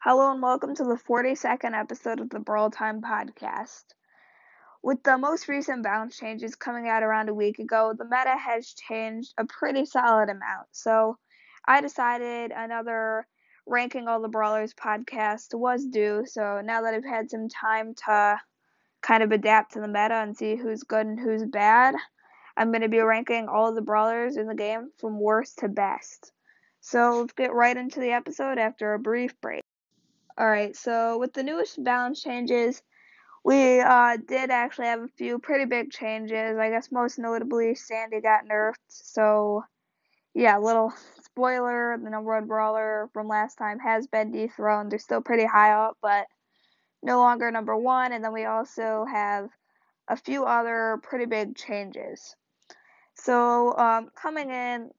Hello and welcome to the 42nd episode of the Brawl Time podcast. With the most recent balance changes coming out around a week ago, the meta has changed a pretty solid amount. So I decided another Ranking All the Brawlers podcast was due. So now that I've had some time to kind of adapt to the meta and see who's good and who's bad, I'm going to be ranking all the brawlers in the game from worst to best. So let's get right into the episode after a brief break. Alright, so with the newest balance changes, we uh, did actually have a few pretty big changes. I guess most notably, Sandy got nerfed. So, yeah, little spoiler the number one brawler from last time has been dethroned. They're still pretty high up, but no longer number one. And then we also have a few other pretty big changes. So, um, coming in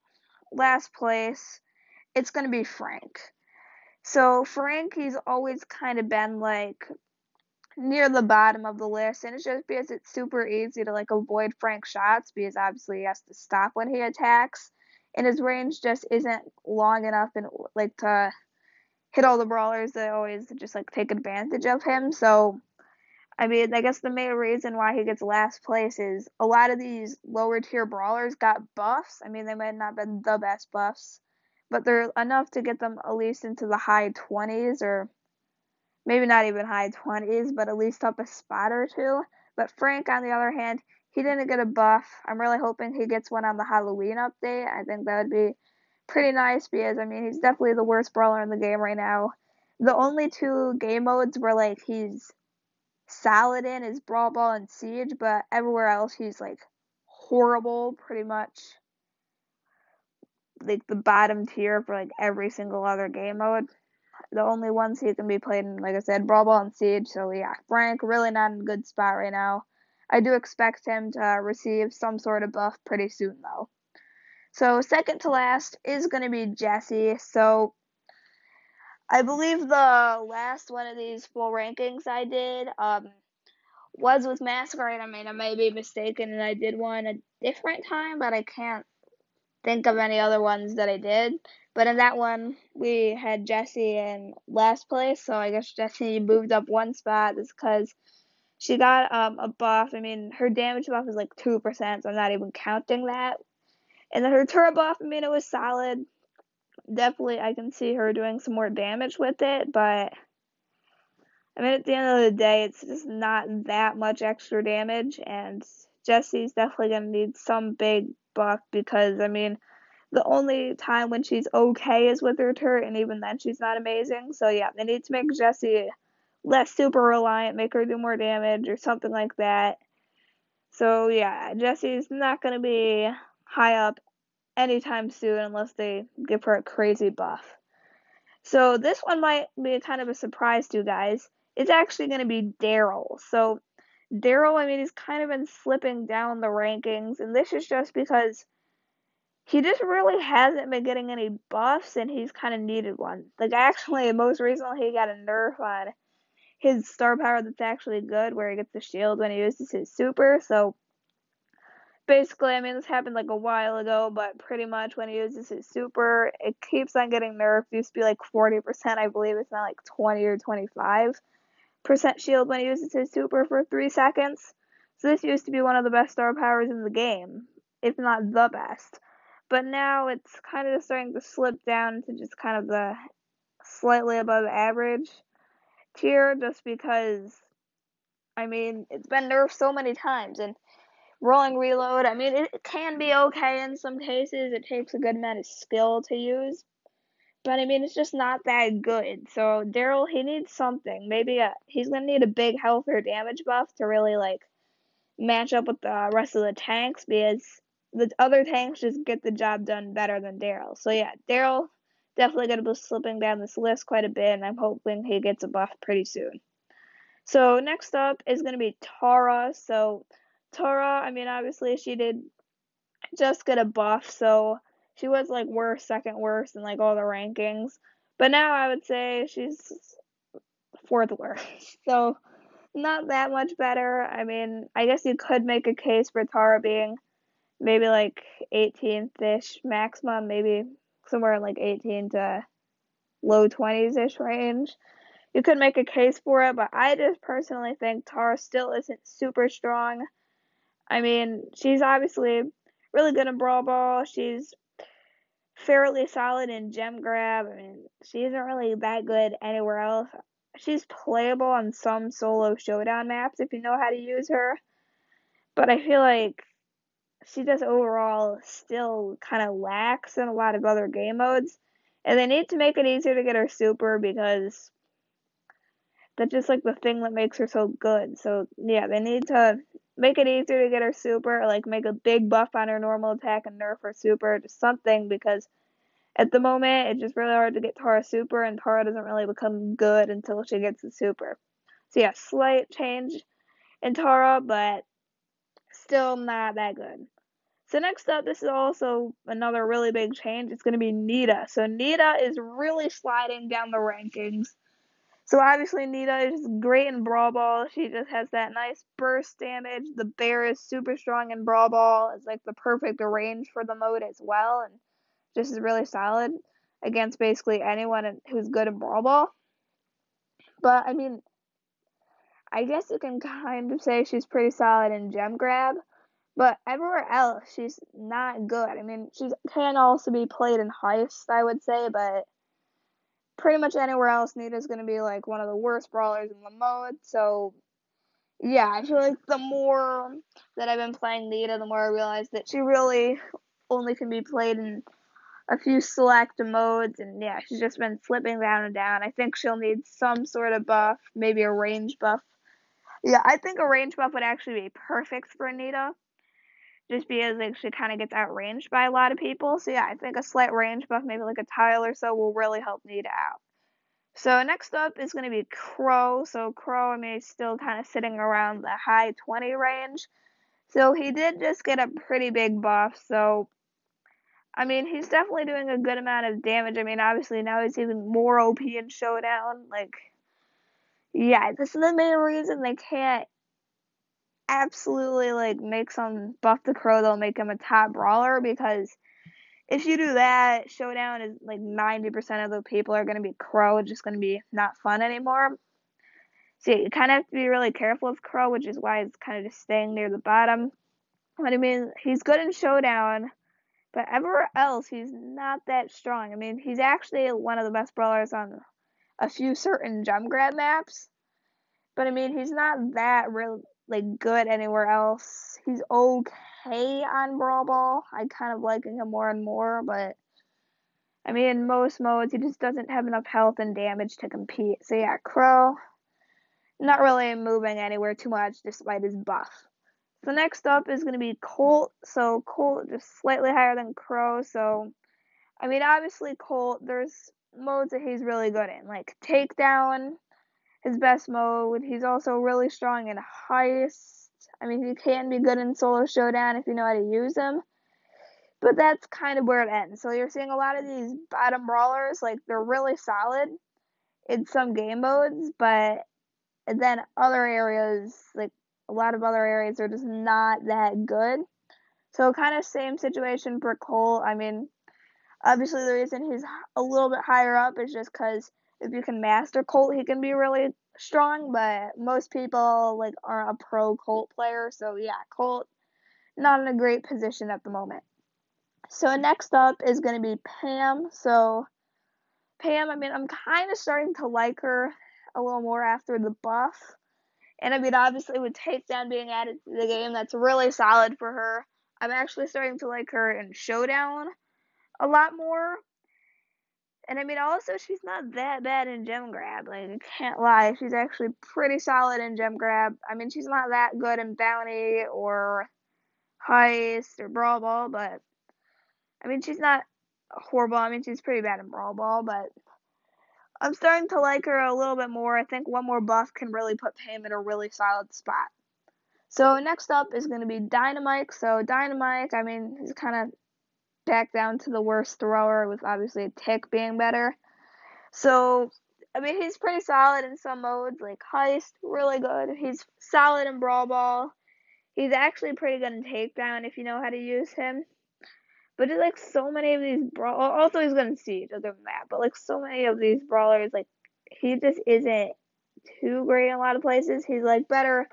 last place, it's going to be Frank. So Frankie's always kind of been like near the bottom of the list, and it's just because it's super easy to like avoid Frank's shots because obviously he has to stop when he attacks, and his range just isn't long enough and like to hit all the brawlers that always just like take advantage of him. So I mean, I guess the main reason why he gets last place is a lot of these lower tier brawlers got buffs. I mean, they might not have been the best buffs, but they're enough to get them at least into the high 20s or maybe not even high 20s, but at least up a spot or two. But Frank, on the other hand, he didn't get a buff. I'm really hoping he gets one on the Halloween update. I think that would be pretty nice because, I mean, he's definitely the worst brawler in the game right now. The only two game modes where, like, he's solid in is Brawl Ball and Siege, but everywhere else he's, like, horrible pretty much like the bottom tier for like every single other game mode. The only ones he can be played in, like I said, Brawl Ball and Siege. So yeah, Frank really not in a good spot right now. I do expect him to receive some sort of buff pretty soon though. So second to last is going to be Jessie. So I believe the last one of these full rankings I did um, was with Masquerade. I mean, I may be mistaken, and I did one a different time, but I can't think of any other ones that I did. But in that one, we had Jessie in last place, so I guess Jessie moved up one spot because she got um, a buff. I mean, her damage buff is like 2%, so I'm not even counting that. And then her turret buff, I mean, it was solid. Definitely, I can see her doing some more damage with it, but I mean, at the end of the day, it's just not that much extra damage, and Jessie's definitely going to need some big buff because I mean the only time when she's okay is with her turret, and even then she's not amazing. So yeah, they need to make Jessie less super reliant, make her do more damage or something like that. So yeah, Jessie's not gonna be high up anytime soon unless they give her a crazy buff. So this one might be kind of a surprise to you guys. It's actually gonna be Daryl. So Daryl, I mean, he's kind of been slipping down the rankings, and this is just because he just really hasn't been getting any buffs, and he's kind of needed one. Like, actually, most recently, he got a nerf on his star power that's actually good, where he gets the shield when he uses his super, so basically, I mean, this happened like a while ago, but pretty much when he uses his super, it keeps on getting nerfed. It used to be like 40%, I believe it's now like 20 or 25 percent shield when he uses his super for three seconds. So this used to be one of the best star powers in the game, if not the best. But now it's kind of starting to slip down to just kind of the slightly above average tier just because I mean it's been nerfed so many times and rolling reload I mean it can be okay in some cases it takes a good amount of skill to use but I mean, it's just not that good. So Daryl, he needs something. Maybe a, he's gonna need a big health or damage buff to really like match up with the rest of the tanks because the other tanks just get the job done better than Daryl. So yeah, Daryl definitely gonna be slipping down this list quite a bit, and I'm hoping he gets a buff pretty soon. So next up is gonna be Tara. So Tara, I mean, obviously she did just get a buff, so she was like worst, second worst in like all the rankings. But now I would say she's fourth worst. So not that much better. I mean, I guess you could make a case for Tara being maybe like 18th ish maximum, maybe somewhere like 18 to low 20s ish range. You could make a case for it, but I just personally think Tara still isn't super strong. I mean, she's obviously really good in Brawl Ball. She's fairly solid in Gem Grab. I mean, she isn't really that good anywhere else. She's playable on some solo showdown maps if you know how to use her. But I feel like she just overall still kind of lacks in a lot of other game modes. And they need to make it easier to get her super because that's just like the thing that makes her so good. So yeah, they need to make it easier to get her super, like make a big buff on her normal attack and nerf her super, just something because at the moment it's just really hard to get Tara super and Tara doesn't really become good until she gets the super. So yeah, slight change in Tara, but still not that good. So next up, this is also another really big change. It's going to be Nita. So Nita is really sliding down the rankings. So obviously Nita is great in Brawl Ball. She just has that nice burst damage. The bear is super strong in Brawl Ball. It's like the perfect range for the mode as well, and just is really solid against basically anyone who's good in Brawl Ball. But I mean, I guess you can kind of say she's pretty solid in Gem Grab. But everywhere else, she's not good. I mean, she can also be played in Heist, I would say, but pretty much anywhere else, Nita's to be like one of the worst brawlers in the mode. So, yeah, I feel like the more that I've been playing Nita, the more I realize that she really only can be played in a few select modes. And yeah, she's just been slipping down and down. I think she'll need some sort of buff, maybe a range buff. Yeah, I think a range buff would actually be perfect for Nita just because like she kind of gets outranged by a lot of people. So yeah, I think a slight range buff, maybe like a tile or so, will really help Nita out. So next up is going to be Crow. So Crow, I mean, still kind of sitting around the high 20 range. So he did just get a pretty big buff. So I mean, he's definitely doing a good amount of damage. I mean, obviously now he's even more OP in Showdown. Like, yeah, this is the main reason they can't absolutely like make some buff the crow they'll make him a top brawler because if you do that showdown is like 90% of the people are going to be crow it's just going to be not fun anymore. So you kind of have to be really careful with crow which is why it's kind of just staying near the bottom. But i mean he's good in showdown but everywhere else he's not that strong. I mean he's actually one of the best brawlers on a few certain gem grab maps but I mean, he's not that real like good anywhere else. He's okay on Brawl Ball. I kind of liking him more and more, but I mean, in most modes, he just doesn't have enough health and damage to compete. So yeah, Crow, not really moving anywhere too much despite his buff. So next up is to be Colt. So Colt just slightly higher than Crow. So, I mean, obviously Colt, there's modes that he's really good in, like Takedown his best mode. He's also really strong in heist. I mean, he can be good in solo showdown if you know how to use him. But that's kind of where it ends. So you're seeing a lot of these bottom brawlers, like they're really solid in some game modes, but then other areas, like a lot of other areas, are just not that good. So kind of same situation for Colt. I mean, obviously the reason he's a little bit higher up is just because if you can master Colt, he can be really strong. But most people like aren't a pro Colt player, so yeah, Colt not in a great position at the moment. So next up is going to be Pam. So Pam, I mean, I'm kind of starting to like her a little more after the buff. And I mean, obviously, with Takedown being added to the game, that's really solid for her. I'm actually starting to like her in Showdown a lot more. And I mean, also, she's not that bad in gem grab. Like, I can't lie. She's actually pretty solid in gem grab. I mean, she's not that good in bounty or heist or brawl ball, but I mean, she's not horrible. I mean, she's pretty bad in brawl ball, but I'm starting to like her a little bit more. I think one more buff can really put Pam in a really solid spot. So next up is going to be Dynamite. So Dynamite, I mean, he's kind of back down to the worst thrower, with obviously a tick being better. So, I mean, he's pretty solid in some modes, like Heist, really good. He's solid in Brawl Ball. He's actually pretty good in Takedown if you know how to use him. But just like so many of these brawl, also he's gonna siege. I'll give that. But like so many of these brawlers, like he just isn't too great in a lot of places. He's like better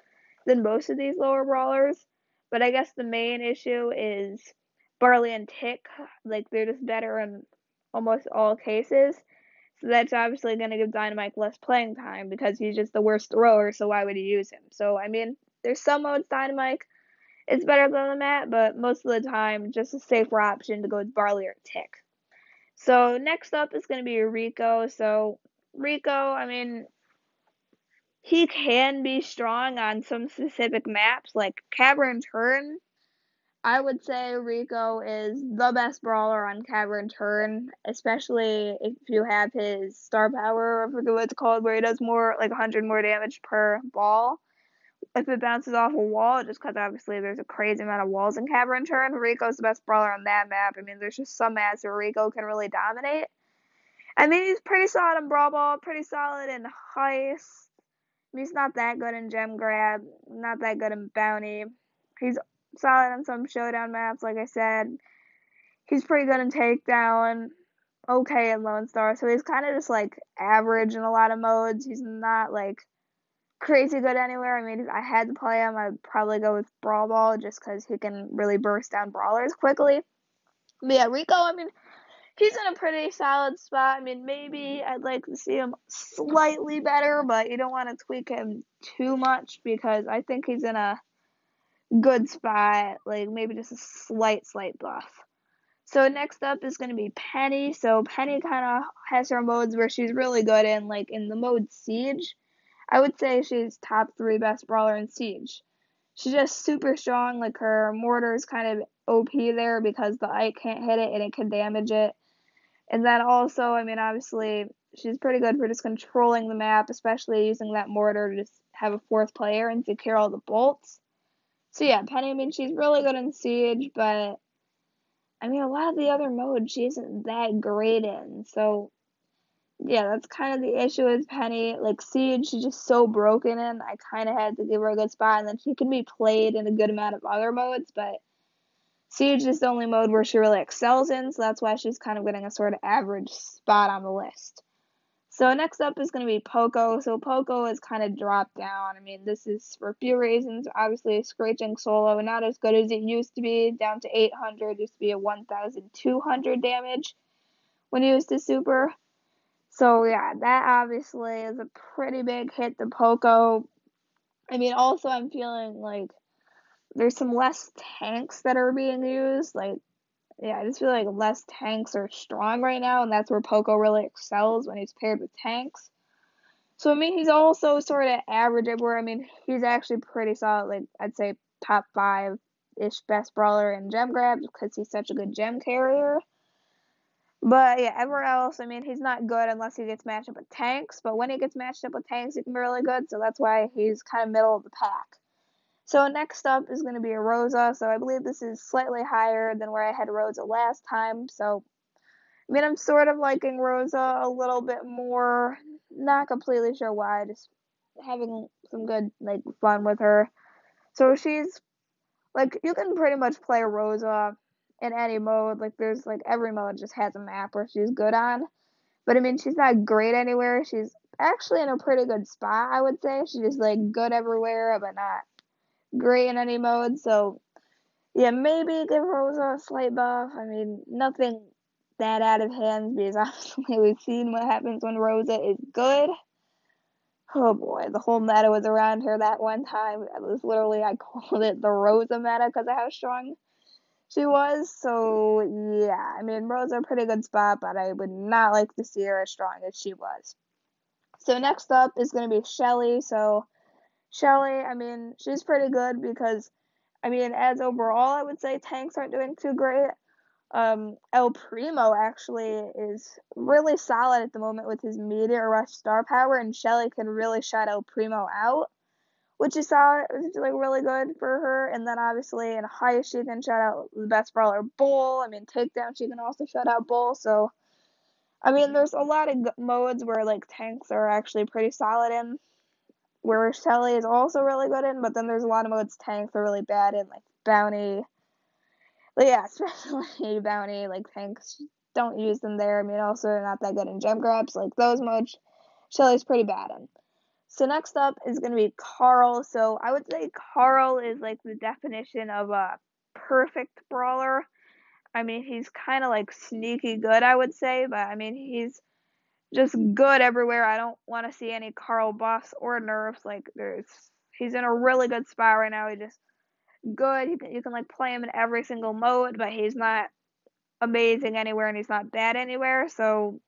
than most of these lower brawlers. But I guess the main issue is Barley and Tick. Like they're just better in almost all cases. So that's obviously going to give Dynamite less playing time because he's just the worst thrower. So why would he use him? So I mean, there's some modes Dynamite it's better than the Matt, but most of the time, just a safer option to go with Barley or Tick. So next up is going to be Rico. So Rico, I mean, he can be strong on some specific maps, like Cavern Churn. I would say Rico is the best brawler on Cavern Churn, especially if you have his star power, I forget what it's called, where he does more, like 100 more damage per ball if it bounces off a wall, just because obviously there's a crazy amount of walls in Cavern Churn, Rico's the best brawler on that map. I mean, there's just some maps where Rico can really dominate. I mean, he's pretty solid in Brawl Ball, pretty solid in Heist. He's not that good in Gem Grab, not that good in Bounty. He's solid on some Showdown maps, like I said. He's pretty good in Takedown, okay in Lone Star, so he's kind of just like average in a lot of modes. He's not like crazy good anywhere. I mean, if I had to play him, I'd probably go with Brawl Ball just because he can really burst down brawlers quickly. But yeah, Rico, I mean, he's in a pretty solid spot. I mean, maybe I'd like to see him slightly better, but you don't want to tweak him too much because I think he's in a good spot. Like maybe just a slight, slight buff. So next up is going to be Penny. So Penny kind of has her modes where she's really good in, like in the mode Siege I would say she's top three best brawler in Siege. She's just super strong. Like her mortar is kind of OP there because the Ike can't hit it and it can damage it. And then also, I mean, obviously, she's pretty good for just controlling the map, especially using that mortar to just have a fourth player and secure all the bolts. So yeah, Penny, I mean, she's really good in Siege, but I mean, a lot of the other modes she isn't that great in. So yeah, that's kind of the issue with Penny. Like Siege, she's just so broken in. I kind of had to give her a good spot, and then she can be played in a good amount of other modes, but Siege is the only mode where she really excels in, so that's why she's kind of getting a sort of average spot on the list. So next up is going to be Poco. So Poco is kind of dropped down. I mean, this is for a few reasons. Obviously, screeching solo not as good as it used to be, down to 800, used to be a 1,200 damage when used to super. So yeah, that obviously is a pretty big hit to Poco. I mean, also I'm feeling like there's some less tanks that are being used. Like, yeah, I just feel like less tanks are strong right now, and that's where Poco really excels when he's paired with tanks. So I mean, he's also sort of average everywhere. I mean, he's actually pretty solid. Like I'd say top five ish best brawler in gem grab because he's such a good gem carrier. But yeah, everywhere else, I mean, he's not good unless he gets matched up with tanks. But when he gets matched up with tanks, he can be really good. So that's why he's kind of middle of the pack. So next up is going to be a Rosa. So I believe this is slightly higher than where I had Rosa last time. So I mean, I'm sort of liking Rosa a little bit more. Not completely sure why. Just having some good like fun with her. So she's like you can pretty much play Rosa in any mode. Like there's like every mode just has a map where she's good on. But I mean she's not great anywhere. She's actually in a pretty good spot, I would say. She's just like good everywhere but not great in any mode. So yeah, maybe give Rosa a slight buff. I mean, nothing that out of hand because obviously we've seen what happens when Rosa is good. Oh boy, the whole meta was around her that one time. It was literally I called it the Rosa meta because of how strong she was. So yeah, I mean Rose a pretty good spot, but I would not like to see her as strong as she was. So next up is gonna be Shelly. So Shelly, I mean, she's pretty good because I mean as overall I would say tanks aren't doing too great. Um, El Primo actually is really solid at the moment with his meteor rush star power, and Shelly can really shut El Primo out which is solid, which is like really good for her. And then obviously in Heist she can shut out the best brawler Bull. I mean takedown she can also shut out Bull. So I mean there's a lot of modes where like tanks are actually pretty solid in. Where Shelly is also really good in, but then there's a lot of modes tanks are really bad in, like Bounty. But yeah, especially bounty, like tanks, don't use them there. I mean, also they're not that good in gem grabs. Like those modes, Shelly's pretty bad in. So next up is going to be Carl. So I would say Carl is like the definition of a perfect brawler. I mean, he's kind of like sneaky good, I would say, but I mean, he's just good everywhere. I don't want to see any Carl buffs or nerfs. Like there's, he's in a really good spot right now. He just good. You can you can like play him in every single mode, but he's not amazing anywhere and he's not bad anywhere. So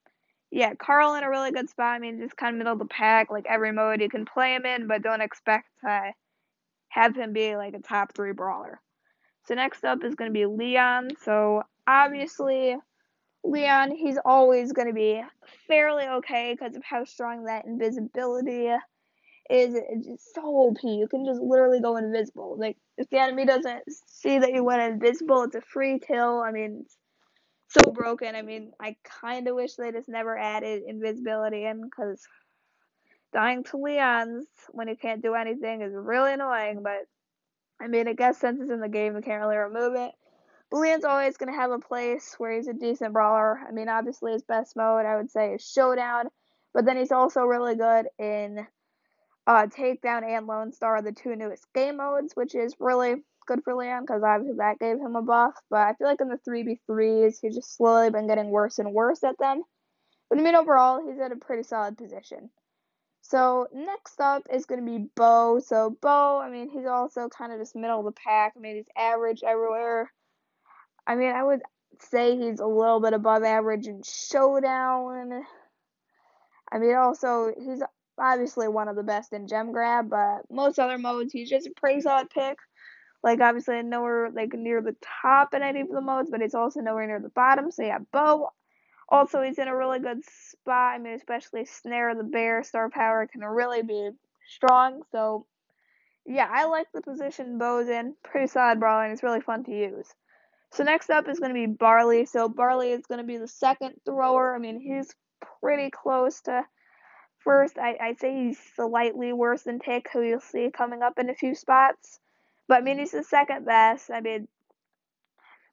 yeah, Carl in a really good spot. I mean, just kind of middle of the pack. Like every mode you can play him in, but don't expect to have him be like a top three brawler. So next up is going to be Leon. So obviously, Leon, he's always going to be fairly okay because of how strong that invisibility is. It's just so OP. You can just literally go invisible. Like if the enemy doesn't see that you went invisible, it's a free kill. I mean, so broken. I mean, I kind of wish they just never added invisibility in because dying to Leon's when you can't do anything is really annoying. But I mean, I guess since it's in the game, we can't really remove it. Leon's always going to have a place where he's a decent brawler. I mean, obviously, his best mode, I would say, is Showdown. But then he's also really good in uh, Takedown and Lone Star, the two newest game modes, which is really good for Leon because obviously that gave him a buff. But I feel like in the 3v3s, he's just slowly been getting worse and worse at them. But I mean, overall, he's at a pretty solid position. So next up is going to be Bo. So Bo, I mean, he's also kind of just middle of the pack. I mean, he's average everywhere. I mean, I would say he's a little bit above average in Showdown. I mean, also, he's obviously one of the best in Gem Grab, but most other modes, he's just a pretty solid pick. Like obviously nowhere like near the top in any of the modes, but it's also nowhere near the bottom. So yeah, Bo. Also, he's in a really good spot. I mean, especially Snare the Bear star power can really be strong. So yeah, I like the position Bo's in. Pretty solid brawler, and it's really fun to use. So next up is going to be Barley. So Barley is going to be the second thrower. I mean, he's pretty close to first. I, I'd say he's slightly worse than Tick, who you'll see coming up in a few spots. But I mean, he's the second best. I mean,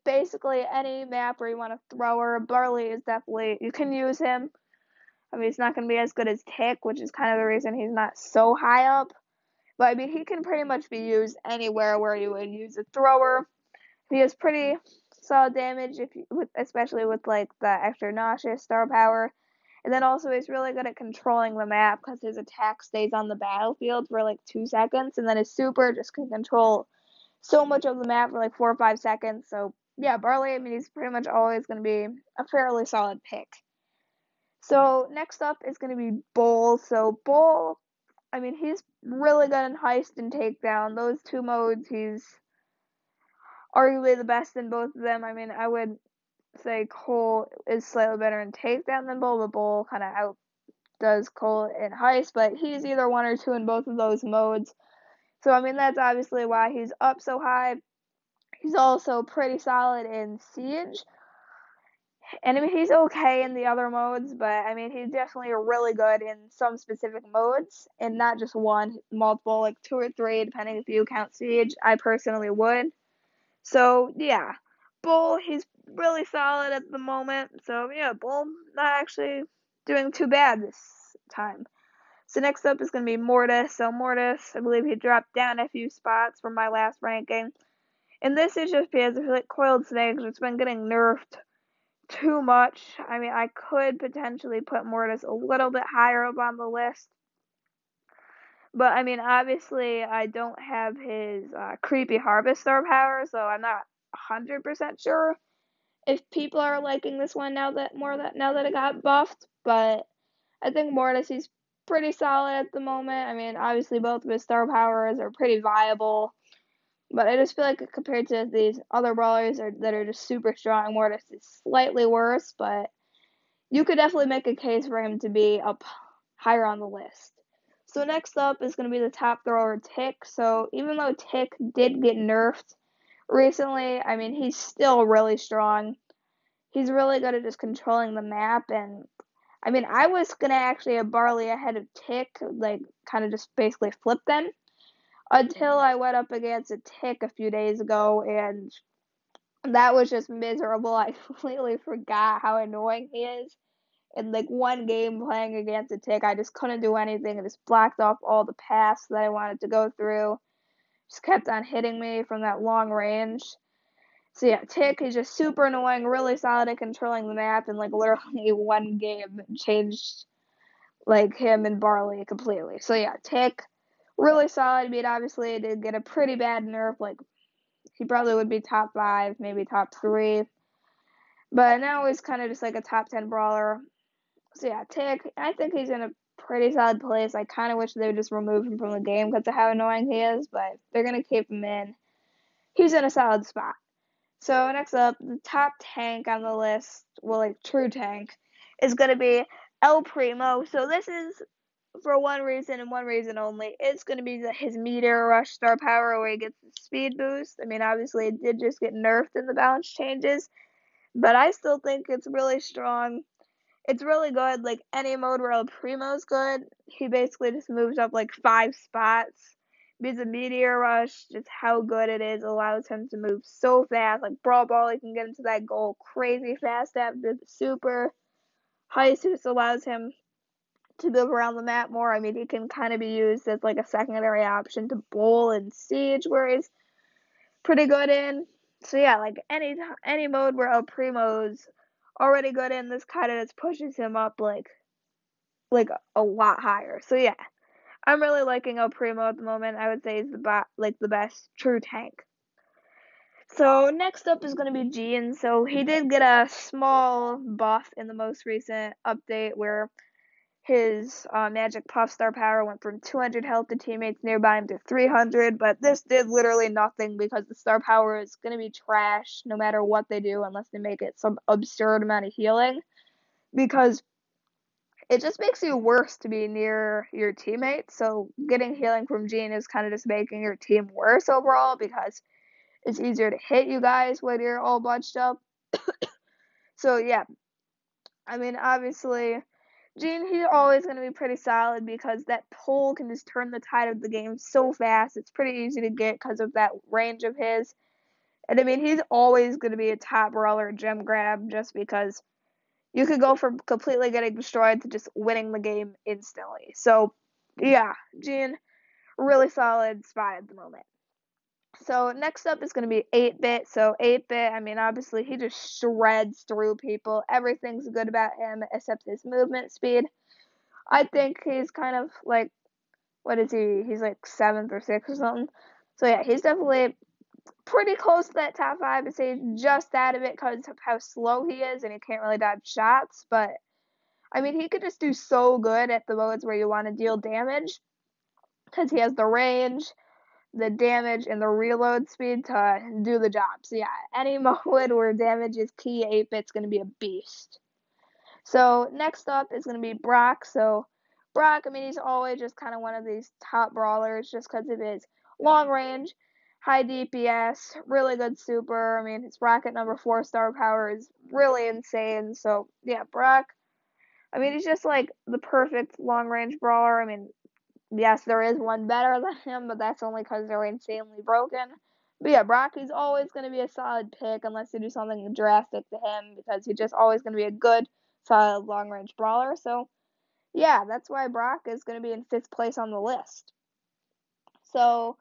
basically any map where you want to throw her, Barley is definitely you can use him. I mean, he's not going to be as good as Tick, which is kind of the reason he's not so high up. But I mean, he can pretty much be used anywhere where you would use a thrower. He has pretty mm-hmm. solid damage, if you, especially with like the extra noxious star power. And then also he's really good at controlling the map because his attack stays on the battlefield for like two seconds, and then his super just can control so much of the map for like four or five seconds. So yeah, Barley, I mean he's pretty much always going to be a fairly solid pick. So next up is going to be Bull. So Bull, I mean he's really good in heist and takedown. Those two modes, he's arguably the best in both of them. I mean I would say Colt is slightly better in takedown than Bull, but Bull kind of outdoes Colt in heist, but he's either one or two in both of those modes. So, I mean, that's obviously why he's up so high. He's also pretty solid in Siege. And I mean, he's okay in the other modes, but I mean, he's definitely really good in some specific modes, and not just one, multiple, like two or three, depending if you count Siege. I personally would. So, yeah. Bull, he's really solid at the moment. So yeah, Bull not actually doing too bad this time. So next up is going to be Mortis. So Mortis, I believe he dropped down a few spots from my last ranking. And this is just because of like coiled snakes, it's been getting nerfed too much. I mean, I could potentially put Mortis a little bit higher up on the list. But I mean, obviously, I don't have his uh, creepy harvest star power, so I'm not 100% sure if people are liking this one now that more that now that it got buffed, but I think Mortis is pretty solid at the moment. I mean, obviously both of his star powers are pretty viable, but I just feel like compared to these other brawlers are, that are just super strong, Mortis is slightly worse, but you could definitely make a case for him to be up higher on the list. So next up is going to be the top thrower Tick. So even though Tick did get nerfed recently. I mean, he's still really strong. He's really good at just controlling the map. And I mean, I was going to actually have Barley ahead of Tick, like, kind of just basically flip them until I went up against a Tick a few days ago. And that was just miserable. I completely forgot how annoying he is. In like one game playing against a tick, I just couldn't do anything. It just blocked off all the paths that I wanted to go through. Just kept on hitting me from that long range. So yeah, Tick is just super annoying, really solid at controlling the map, and like literally one game changed like him and Barley completely. So yeah, Tick, really solid. Mean, obviously did get a pretty bad nerf. Like he probably would be top five, maybe top three. But now he's kind of just like a top ten brawler. So yeah, Tick, I think he's in a pretty solid place. I kind of wish they would just remove him from the game because of how annoying he is, but they're gonna keep him in. He's in a solid spot. So next up, the top tank on the list, well, like true tank, is gonna be El Primo. So this is for one reason and one reason only. It's going to be the, his meteor rush star power where he gets the speed boost. I mean, obviously it did just get nerfed in the balance changes, but I still think it's really strong. It's really good. Like any mode where El Primo's good, he basically just moves up like five spots. Because the meteor rush, just how good it is, allows him to move so fast. Like Brawl Ball, he can get into that goal crazy fast after the super. Jesus allows him to move around the map more. I mean, he can kind of be used as like a secondary option to Bull and siege, where he's pretty good in. So yeah, like any any mode where El Primo's already good in, this kind of just pushes him up like like a lot higher. So yeah, I'm really liking El Primo at the moment. I would say he's the ba- like the best true tank. So next up is going to be Gene. So he did get a small buff in the most recent update where his uh, magic puff star power went from 200 health to teammates nearby him to 300, but this did literally nothing because the star power is going to be trash no matter what they do unless they make it some absurd amount of healing. Because it just makes you worse to be near your teammates. So getting healing from Gene is kind of just making your team worse overall because it's easier to hit you guys when you're all bunched up. so yeah, I mean obviously Gene, he's always going to be pretty solid because that pull can just turn the tide of the game so fast. It's pretty easy to get because of that range of his. And I mean, he's always going to be a top brawler gem grab just because you could go from completely getting destroyed to just winning the game instantly. So, yeah, Gene, really solid spot at the moment. So next up is going to be 8-Bit. So 8-Bit, I mean, obviously he just shreds through people. Everything's good about him except his movement speed. I think he's kind of like, what is he? He's like seventh or sixth or something. So yeah, he's definitely pretty close to that top five. To say just out of it because of how slow he is and he can't really dodge shots. But I mean, he could just do so good at the modes where you want to deal damage because he has the range the damage and the reload speed to do the job. So yeah, any mode where damage is key, 8-bit's gonna be a beast. So next up is gonna be Brock. So Brock, I mean, he's always just kind of one of these top brawlers just because of his long range, high DPS, really good super. I mean, his rocket number four star power is really insane. So yeah, Brock. I mean, he's just like the perfect long range brawler. I mean, yes, there is one better than him, but that's only because they're insanely broken. But yeah, Brocky's always going to be a solid pick unless you do something drastic to him because he's just always going to be a good, solid long range brawler. So yeah, that's why Brock is going to be in fifth place on the list. So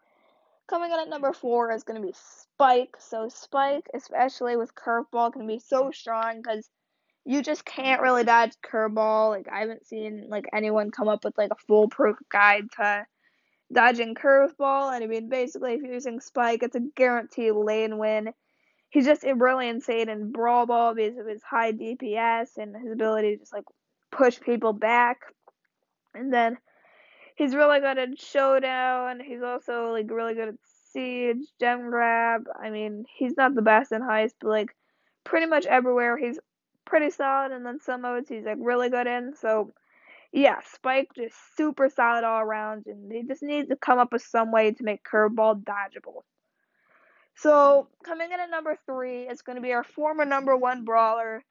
coming in at number four is going to be Spike. So Spike, especially with curveball, can be so strong because you just can't really dodge curveball. Like I haven't seen like anyone come up with like a foolproof guide to dodging curveball. And I mean, basically, if you're using Spike, it's a guaranteed lane win. He's just really insane in brawl ball because of his high DPS and his ability to just like push people back. And then he's really good at showdown. He's also like really good at siege, gem grab. I mean, he's not the best in heist, but like pretty much everywhere he's pretty solid, and then some modes he's like really good in. So yeah, Spike just super solid all around, and he just needs to come up with some way to make Curveball dodgeable. So coming in at number three is going to be our former number one brawler,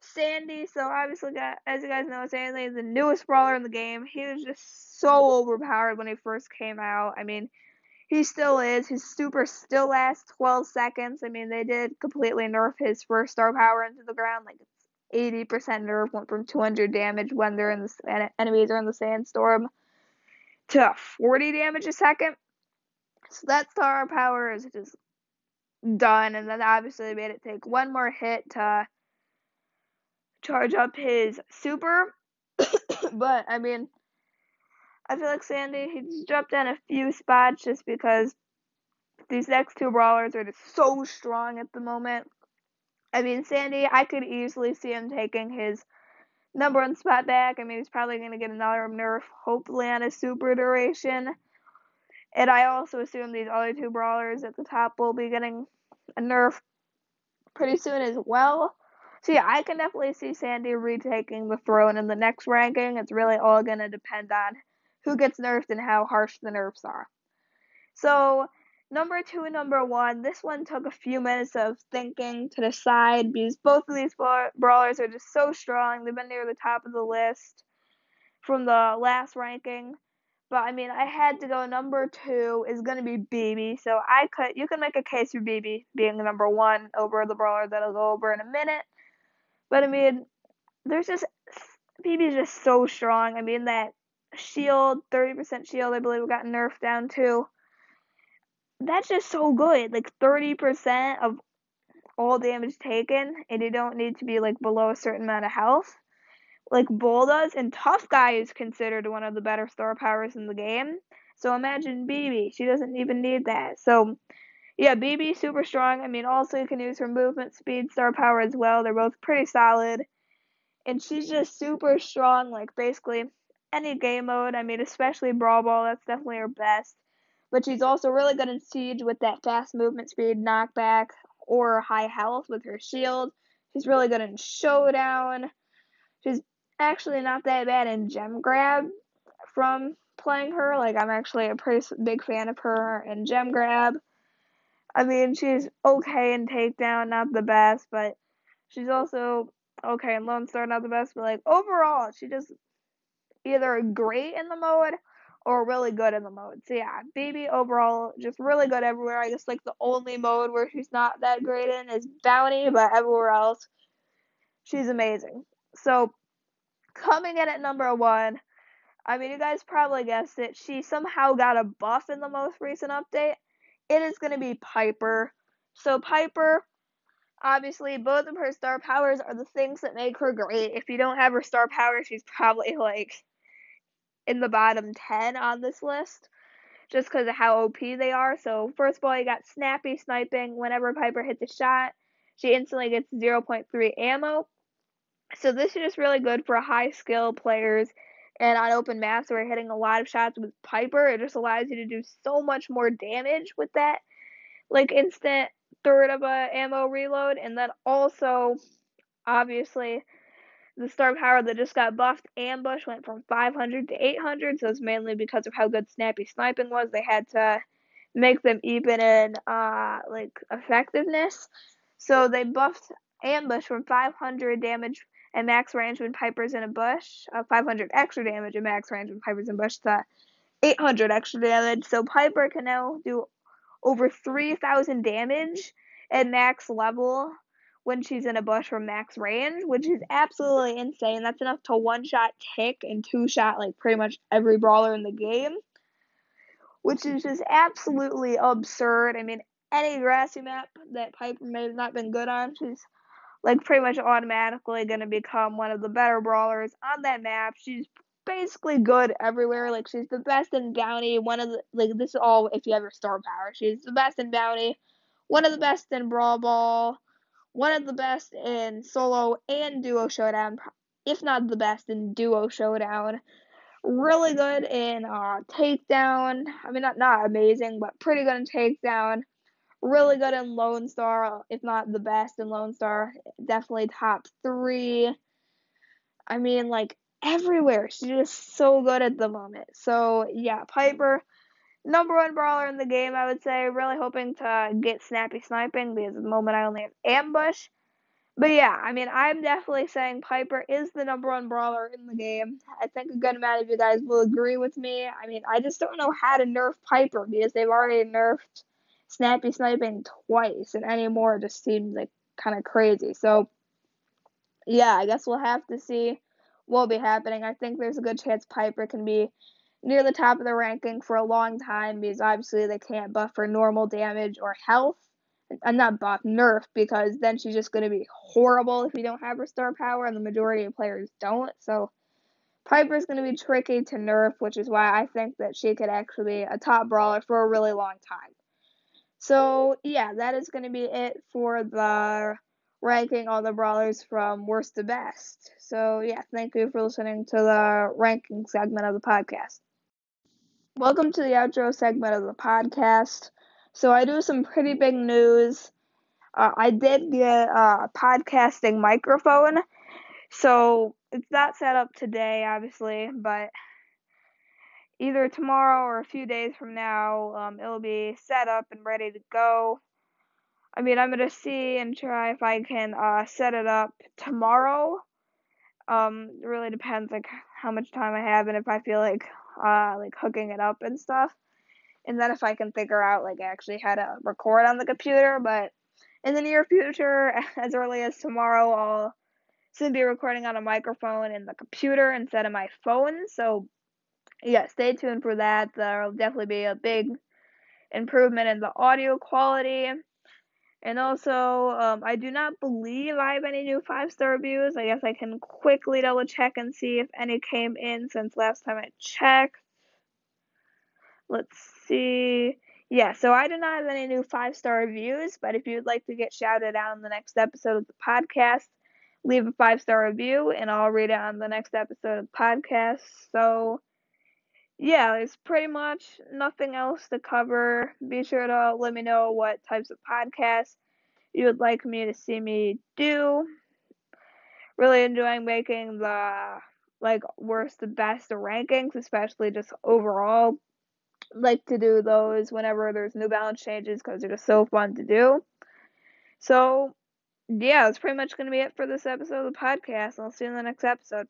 Sandy. So obviously, as you guys know, Sandy is the newest brawler in the game. He was just so overpowered when he first came out. I mean, he still is. His super still lasts 12 seconds. I mean, they did completely nerf his first star power into the ground. Like, it's 80% nerf, went from 200 damage when they're in the enemies are in the sandstorm to 40 damage a second. So that star power is just done. And then obviously they made it take one more hit to charge up his super. but, I mean, I feel like Sandy, he's dropped down a few spots just because these next two brawlers are just so strong at the moment. I mean, Sandy, I could easily see him taking his number one spot back. I mean, he's probably going to get another nerf, hopefully on a super duration. And I also assume these other two brawlers at the top will be getting a nerf pretty soon as well. So yeah, I can definitely see Sandy retaking the throne in the next ranking. It's really all going to depend on who gets nerfed and how harsh the nerfs are. So, number two and number one, this one took a few minutes of thinking to decide because both of these brawlers are just so strong. They've been near the top of the list from the last ranking. But I mean, I had to go number two is to be Bibi. So I could, you can make a case for Bibi being the number one over the brawler that I'll go over in a minute. But I mean, there's just Bibi's just so strong. I mean that shield, 30% shield, I believe, we got nerfed down to. That's just so good. Like 30% of all damage taken, and you don't need to be like below a certain amount of health. Like Bull does, and Tough Guy is considered one of the better star powers in the game. So imagine Bibi. She doesn't even need that. So yeah, Bibi super strong. I mean, also you can use her movement speed, star power as well. They're both pretty solid. And she's just super strong. Like basically any game mode. I mean, especially Brawl Ball, that's definitely her best. But she's also really good in Siege with that fast movement speed, knockback, or high health with her shield. She's really good in Showdown. She's actually not that bad in Gem Grab from playing her. Like, I'm actually a pretty big fan of her in Gem Grab. I mean, she's okay in Takedown, not the best, but she's also okay in Lone Star, not the best, but like overall, she just either great in the mode or really good in the mode. So yeah, Bibi overall just really good everywhere. I guess like the only mode where she's not that great in is Bounty, but everywhere else she's amazing. So coming in at number one, I mean you guys probably guessed it. She somehow got a buff in the most recent update. It is gonna be Piper. So Piper obviously both of her star powers are the things that make her great. If you don't have her star power, she's probably like in the bottom 10 on this list just because of how OP they are. So, first of all, you got Snappy Sniping. Whenever Piper hits a shot, she instantly gets 0.3 ammo. So, this is just really good for high skill players. And on open maps you're hitting a lot of shots with Piper, it just allows you to do so much more damage with that. Like instant third of a ammo reload. And then also, obviously, the star power that just got buffed, Ambush, went from 500 to 800, so it's mainly because of how good Snappy Sniping was. They had to make them even in uh, like effectiveness. So they buffed Ambush from 500 damage and max range when Piper's in a bush, uh, 500 extra damage and max range when Piper's in bush to 800 extra damage. So Piper can now do over 3,000 damage at max level when she's in a bush from max range, which is mm-hmm. absolutely insane. That's enough to one shot tick and two shot like pretty much every brawler in the game. Which is just absolutely absurd. I mean, any grassy map that Piper may have not been good on, she's like pretty much automatically gonna become one of the better brawlers on that map. She's basically good everywhere. Like she's the best in bounty. One of the like this is all if you have your star power. She's the best in bounty. One of the best in brawl ball one of the best in solo and duo showdown, if not the best in duo showdown. Really good in uh, takedown. I mean, not not amazing, but pretty good in takedown. Really good in Lone Star, if not the best in Lone Star. Definitely top three. I mean, like everywhere. She's just so good at the moment. So yeah, Piper number one brawler in the game, I would say. Really hoping to get snappy sniping because at the moment I only have ambush. But yeah, I mean, I'm definitely saying Piper is the number one brawler in the game. I think a good amount of you guys will agree with me. I mean, I just don't know how to nerf Piper because they've already nerfed Snappy Sniping twice, and any more just seems like kind of crazy. So, yeah, I guess we'll have to see what will be happening. I think there's a good chance Piper can be near the top of the ranking for a long time because obviously they can't buff for normal damage or health. I'm not buff, nerf, because then she's just going to be horrible if you don't have her star power, and the majority of players don't. So Piper's going to be tricky to nerf, which is why I think that she could actually be a top brawler for a really long time. So yeah, that is going to be it for the ranking all the brawlers from worst to best. So yeah, thank you for listening to the ranking segment of the podcast. Welcome to the outro segment of the podcast. So I do some pretty big news. Uh, I did get a podcasting microphone. So it's not set up today, obviously, but either tomorrow or a few days from now, um, it'll be set up and ready to go. I mean, I'm gonna see and try if I can uh, set it up tomorrow. Um, it really depends like how much time I have and if I feel like uh, like hooking it up and stuff. And then if I can figure out like actually how to record on the computer, but in the near future, as early as tomorrow, I'll soon be recording on a microphone in the computer instead of my phone. So yeah, stay tuned for that. There'll definitely be a big improvement in the audio quality. And also, um, I do not believe I have any new five star reviews. I guess I can quickly double check and see if any came in since last time I checked. Let's see. Yeah, so I do not have any new five star reviews, but if you'd like to get shouted out in the next episode of the podcast, leave a five star review and I'll read it on the next episode of the podcast. So, yeah, there's pretty much nothing else to cover. Be sure to let me know what types of podcasts you would like me to see me do. Really enjoying making the like worst to best rankings, especially just overall. Like to do those whenever there's new balance changes because they're just so fun to do. So, yeah, that's pretty much going to be it for this episode of the podcast. I'll see you in the next episode.